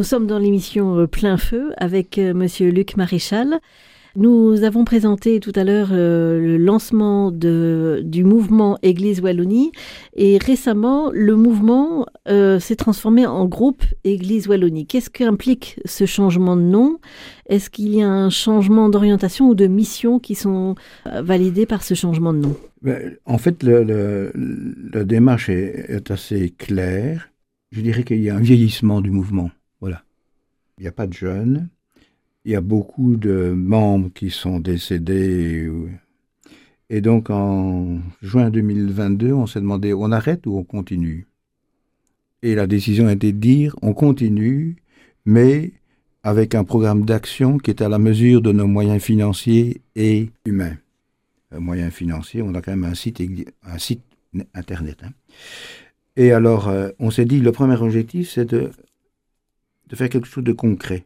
[SPEAKER 3] Nous sommes dans l'émission euh, Plein Feu avec euh, Monsieur Luc Maréchal. Nous avons présenté tout à l'heure euh, le lancement du mouvement Église Wallonie et récemment le mouvement s'est transformé en groupe Église Wallonie. Qu'est-ce qu'implique ce changement de nom? Est-ce qu'il y a un changement d'orientation ou de mission qui sont validés par ce changement de nom?
[SPEAKER 4] Ben, En fait, la démarche est assez claire. Je dirais qu'il y a un vieillissement du mouvement. Il n'y a pas de jeunes. Il y a beaucoup de membres qui sont décédés. Et donc en juin 2022, on s'est demandé on arrête ou on continue? Et la décision a été de dire on continue, mais avec un programme d'action qui est à la mesure de nos moyens financiers et humains. Euh, moyens financiers, on a quand même un site, un site internet. Hein. Et alors, euh, on s'est dit, le premier objectif, c'est de de faire quelque chose de concret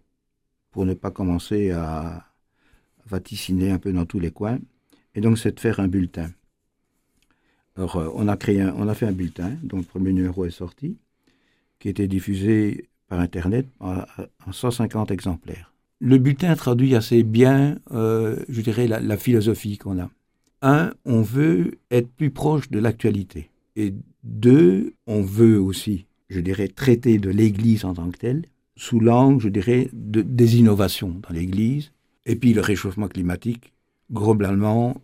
[SPEAKER 4] pour ne pas commencer à vaticiner un peu dans tous les coins. Et donc, c'est de faire un bulletin. Alors, euh, on a créé, on a fait un bulletin dont le premier numéro est sorti, qui était diffusé par Internet en, 150 exemplaires. Le bulletin traduit assez bien, euh, je dirais, la, la philosophie qu'on a. Un, on veut être plus proche de l'actualité. Et deux, on veut aussi, je dirais, traiter de l'Église en tant que telle, sous l'angle, je dirais, de, des innovations dans l'Église, et puis le réchauffement climatique, globalement,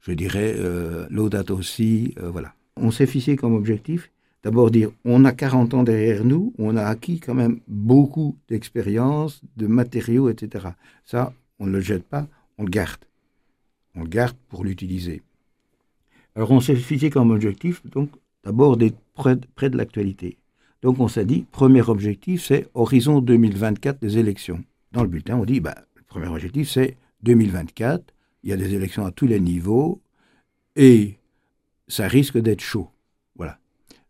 [SPEAKER 4] je dirais, euh, l'audate aussi, euh, voilà. On s'est fixé comme objectif, d'abord dire, on a 40 ans derrière nous, on a acquis quand même beaucoup d'expérience, de matériaux, etc. Ça, on ne le jette pas, on le garde. On le garde pour l'utiliser. Alors on s'est fixé comme objectif, donc, d'abord d'être près de l'actualité. Donc on s'est dit, premier objectif, c'est horizon 2024 des élections. Dans le bulletin, on dit, bah, le premier objectif, c'est 2024, il y a des élections à tous les niveaux, et ça risque d'être chaud. Voilà.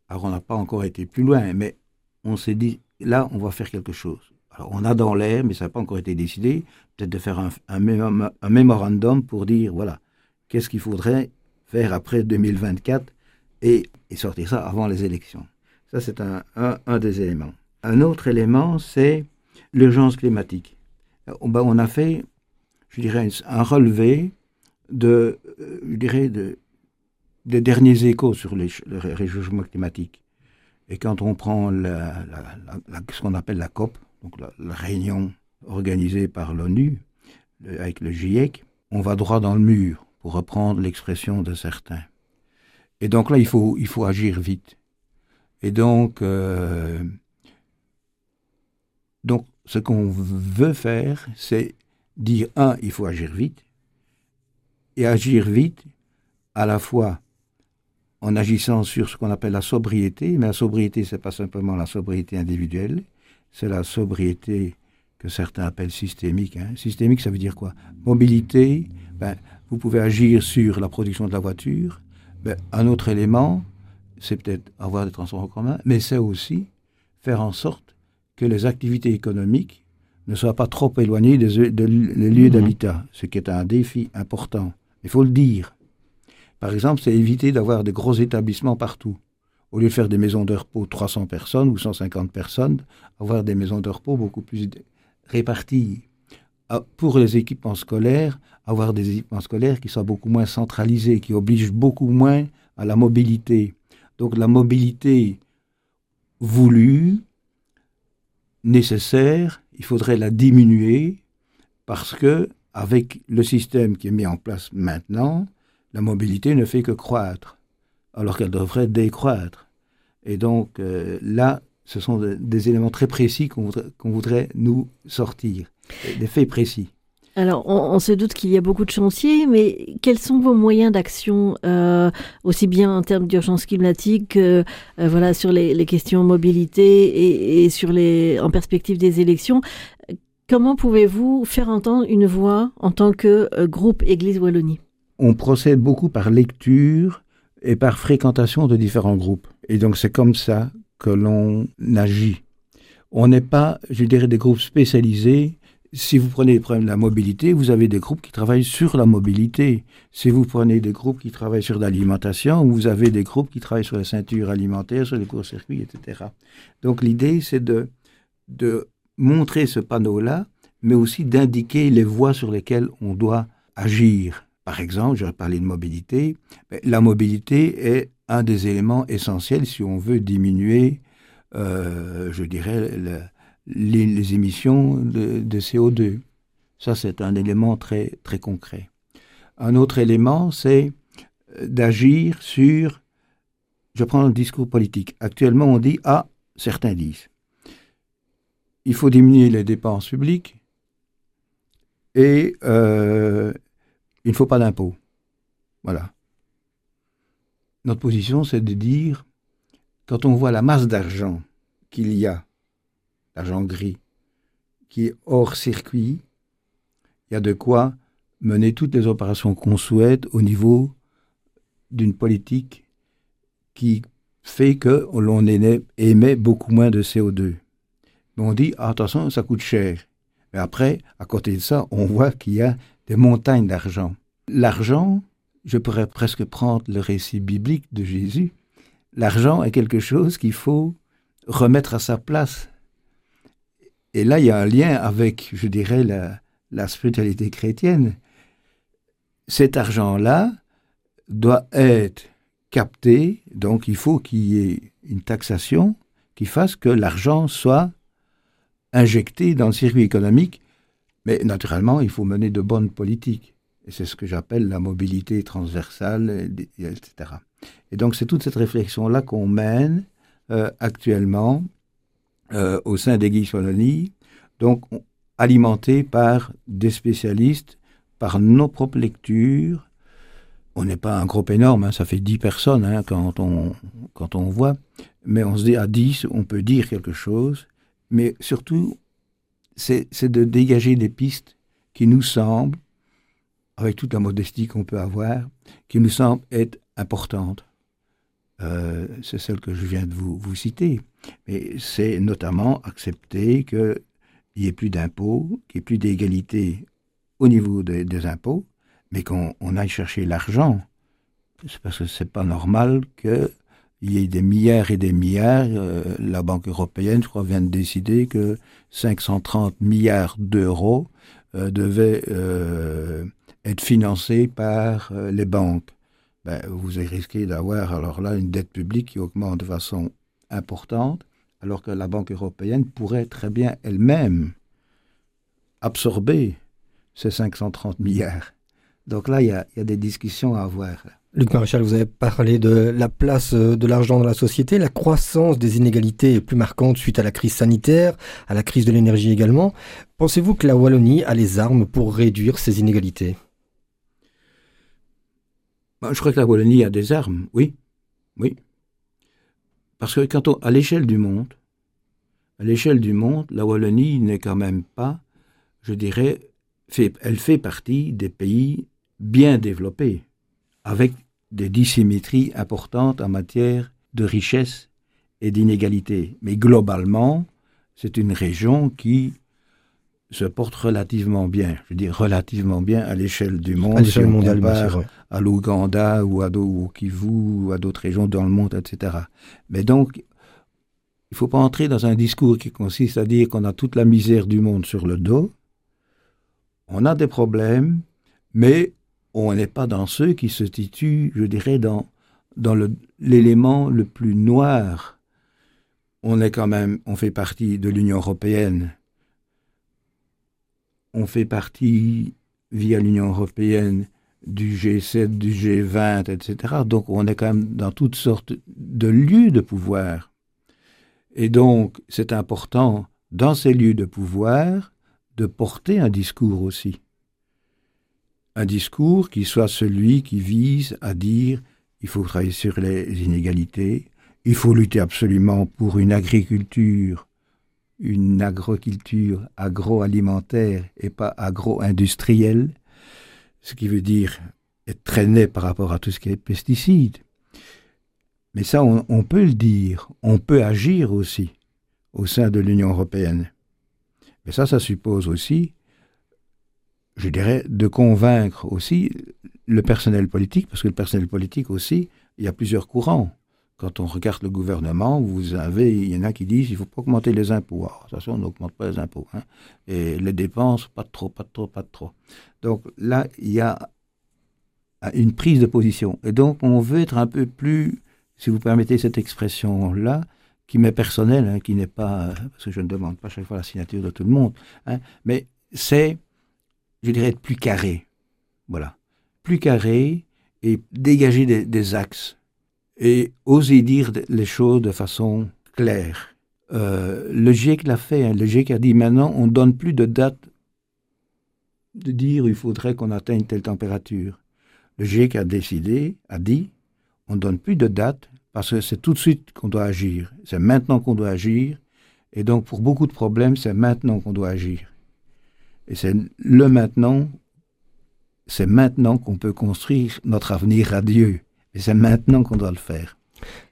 [SPEAKER 4] Alors on n'a pas encore été plus loin, mais on s'est dit, là, on va faire quelque chose. Alors on a dans l'air, mais ça n'a pas encore été décidé, peut-être de faire un, un, mémorandum pour dire, voilà, qu'est-ce qu'il faudrait faire après 2024 et sortir ça avant les élections. Ça, c'est un, un, des éléments. Un autre élément, c'est l'urgence climatique. Ben, on a fait, je dirais, un relevé de, euh, je dirais, de, des derniers échos sur le réchauffement climatique. Et quand on prend la, ce qu'on appelle la COP, donc la, réunion organisée par l'ONU avec le GIEC, on va droit dans le mur, pour reprendre l'expression de certains. Et donc là, il faut, il faut agir vite. Et donc, euh, donc ce qu'on veut faire, c'est dire, un, il faut agir vite, et agir vite à la fois en agissant sur ce qu'on appelle la sobriété, mais la sobriété, c'est pas simplement la sobriété individuelle, c'est la sobriété que certains appellent systémique. Hein. Systémique, ça veut dire quoi? Mobilité, ben, vous pouvez agir sur la production de la voiture. Ben, un autre élément, c'est peut-être avoir des transports en commun, mais c'est aussi faire en sorte que les activités économiques ne soient pas trop éloignées des, lieux mmh. d'habitat, ce qui est un défi important. Il faut le dire. Par exemple, c'est éviter d'avoir des gros établissements partout. Au lieu de faire des maisons de repos 300 personnes ou 150 personnes, avoir des maisons de repos beaucoup plus réparties. pour les équipements scolaires, avoir des équipements scolaires qui soient beaucoup moins centralisés, qui obligent beaucoup moins à la mobilité. Donc la mobilité voulue, nécessaire, il faudrait la diminuer parce que avec le système qui est mis en place maintenant, la mobilité ne fait que croître, alors qu'elle devrait décroître. Et donc euh, là, ce sont des éléments très précis qu'on voudrait, voudrait, nous sortir, des faits précis.
[SPEAKER 3] Alors, on, se doute qu'il y a beaucoup de chantiers, mais quels sont vos moyens d'action, euh, aussi bien en termes d'urgence climatique que euh, voilà, sur les, questions mobilité et, sur les, en perspective des élections? Comment pouvez-vous faire entendre une voix en tant que euh, groupe Église Wallonie?
[SPEAKER 4] On procède beaucoup par lecture et par fréquentation de différents groupes. Et donc, c'est comme ça que l'on agit. On n'est pas, je dirais, des groupes spécialisés si vous prenez les problèmes de la mobilité, vous avez des groupes qui travaillent sur la mobilité. Si vous prenez des groupes qui travaillent sur l'alimentation, vous avez des groupes qui travaillent sur la ceinture alimentaire, sur les courts-circuits, etc. Donc l'idée, c'est de, de montrer ce panneau-là, mais aussi d'indiquer les voies sur lesquelles on doit agir. Par exemple, j'aurais parlé de mobilité. La mobilité est un des éléments essentiels si on veut diminuer, euh, je dirais, le, les, émissions de, CO2. Ça, c'est un élément très, très concret. Un autre élément, c'est euh, d'agir sur, je prends le discours politique. Actuellement, on dit, ah, certains disent, il faut diminuer les dépenses publiques et euh, il ne faut pas d'impôts. Voilà. Notre position, c'est de dire, quand on voit la masse d'argent qu'il y a l'argent gris, qui est hors circuit, il y a de quoi mener toutes les opérations qu'on souhaite au niveau d'une politique qui fait que l'on émet beaucoup moins de CO2. Mais on dit, ah, attention, ça coûte cher. Mais après, à côté de ça, on voit qu'il y a des montagnes d'argent. L'argent, je pourrais presque prendre le récit biblique de Jésus, l'argent est quelque chose qu'il faut remettre à sa place et là, il y a un lien avec, je dirais, la, spiritualité chrétienne. Cet argent-là doit être capté, donc il faut qu'il y ait une taxation qui fasse que l'argent soit injecté dans le circuit économique, mais naturellement, il faut mener de bonnes politiques. Et c'est ce que j'appelle la mobilité transversale, etc. Et donc c'est toute cette réflexion-là qu'on mène euh, actuellement euh, au sein des Wallonie, donc alimenté par des spécialistes, par nos propres lectures. On n'est pas un groupe énorme, hein, ça fait 10 personnes hein, quand, on, quand on voit, mais on se dit à 10, on peut dire quelque chose, mais surtout, c'est de dégager des pistes qui nous semblent, avec toute la modestie qu'on peut avoir, qui nous semblent être importantes. Euh, c'est celle que je viens de vous, vous citer. Mais c'est notamment accepter qu'il n'y ait plus d'impôts, qu'il n'y ait plus d'égalité au niveau des, impôts, mais qu'on aille chercher l'argent. C'est parce que c'est pas normal qu'il y ait des milliards et des milliards. Euh, la Banque européenne, je crois, vient de décider que 530 milliards d'euros euh, devaient être financés par les banques ben, vous risqué d'avoir alors là une dette publique qui augmente de façon importante, alors que la Banque européenne pourrait très bien elle-même absorber ces 530 milliards. Donc là, il y a, des discussions à avoir.
[SPEAKER 2] Luc Maréchal, vous avez parlé de la place euh, de l'argent dans la société. La croissance des inégalités est plus marquante suite à la crise sanitaire, à la crise de l'énergie également. Pensez-vous que la Wallonie a les armes pour réduire ces inégalités?
[SPEAKER 4] Bah, je crois que la Wallonie a des armes, oui. Oui. Parce que quand on, à l'échelle du monde, à l'échelle du monde, la Wallonie n'est quand même pas, je dirais, elle fait partie des pays bien développés, avec des dissymétries importantes en matière de richesse et d'inégalité. Mais globalement, c'est une région qui se porte relativement bien. Je dis relativement bien à l'échelle du monde. À
[SPEAKER 2] l'échelle mondiale,
[SPEAKER 4] À l'Ouganda ou à au Kivu ou à d'autres régions dans le monde, etc. Mais donc, il ne faut pas entrer dans un discours qui consiste à dire qu'on a toute la misère du monde sur le dos. On a des problèmes, mais on n'est pas dans ceux qui se situent, je dirais, dans, dans l'élément le, plus noir. On est quand même, on fait partie de l'Union européenne. On fait partie, via l'Union européenne, du G7, du G20, etc. Donc on est quand même dans toutes sortes de lieux de pouvoir. Et donc c'est important, dans ces lieux de pouvoir, de porter un discours aussi. Un discours qui soit celui qui vise à dire il faut travailler sur les inégalités, il faut lutter absolument pour une agriculture, une agroculture agroalimentaire et pas agro-industrielle, ce qui veut dire être net par rapport à tout ce qui est pesticides. Mais ça, on, peut le dire, on peut agir aussi au sein de l'Union européenne. Mais ça, ça suppose aussi, je dirais, de convaincre aussi le personnel politique, parce que le personnel politique aussi, il y a plusieurs courants. Quand on regarde le gouvernement, vous avez, il y en a qui disent, il ne faut pas augmenter les impôts. de toute façon, on n'augmente pas les impôts. Hein. Et les dépenses, pas trop, pas trop, pas trop. Donc là, il y a une prise de position. Et donc, on veut être un peu plus, si vous permettez cette expression-là, qui m'est personnelle, hein, qui n'est pas, parce que je ne demande pas chaque fois la signature de tout le monde, hein, mais c'est, je dirais, être plus carré. Voilà. Plus carré et dégager des, axes et oser dire les choses de façon claire. Euh, le GIEC l'a fait. Hein. le GIEC a dit maintenant, on donne plus de date de dire il faudrait qu'on atteigne telle température. Le GIEC a décidé, a dit, on ne donne plus de date parce que c'est tout de suite qu'on doit agir. C'est maintenant qu'on doit agir. Et donc, pour beaucoup de problèmes, c'est maintenant qu'on doit agir. Et c'est le maintenant, c'est maintenant qu'on peut construire notre avenir radieux. Et c'est maintenant qu'on doit le faire.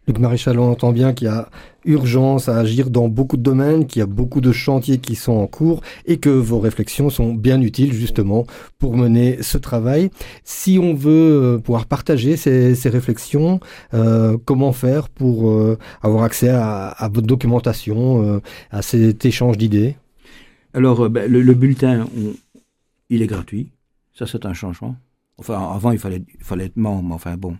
[SPEAKER 2] Luc Maréchal, on entend bien qu'il y a urgence à agir dans beaucoup de domaines, qu'il y a beaucoup de chantiers qui sont en cours et que vos réflexions sont bien utiles justement pour mener ce travail. Si on veut euh, pouvoir partager ces, réflexions, euh, comment faire pour euh, avoir accès à, votre documentation, à cet échange d'idées?
[SPEAKER 4] Alors, ben, le, bulletin, il est gratuit. Ça, c'est un changement. Enfin, avant, il fallait, il fallait être membre, enfin bon,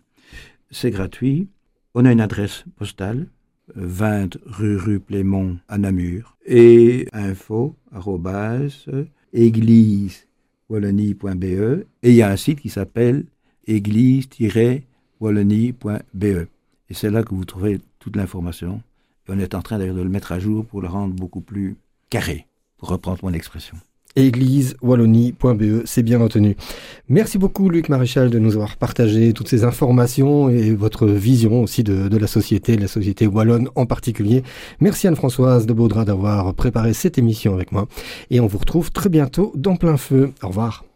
[SPEAKER 4] c'est gratuit. On a une adresse postale, 20 rue Rue à Namur, et info église wallonie.be et il y a un site qui s'appelle église-wallonie.be et c'est là que vous trouvez toute l'information. On est en train d'ailleurs de le mettre à jour pour le rendre beaucoup plus carré, pour reprendre mon expression église-wallonie.be, c'est bien retenu. Merci beaucoup Luc Maréchal de nous avoir partagé toutes ces informations et votre vision aussi de, la société, de la société wallonne en particulier. Merci Anne-Françoise de Baudra d'avoir préparé cette émission avec moi et on vous retrouve très bientôt dans plein feu. Au revoir.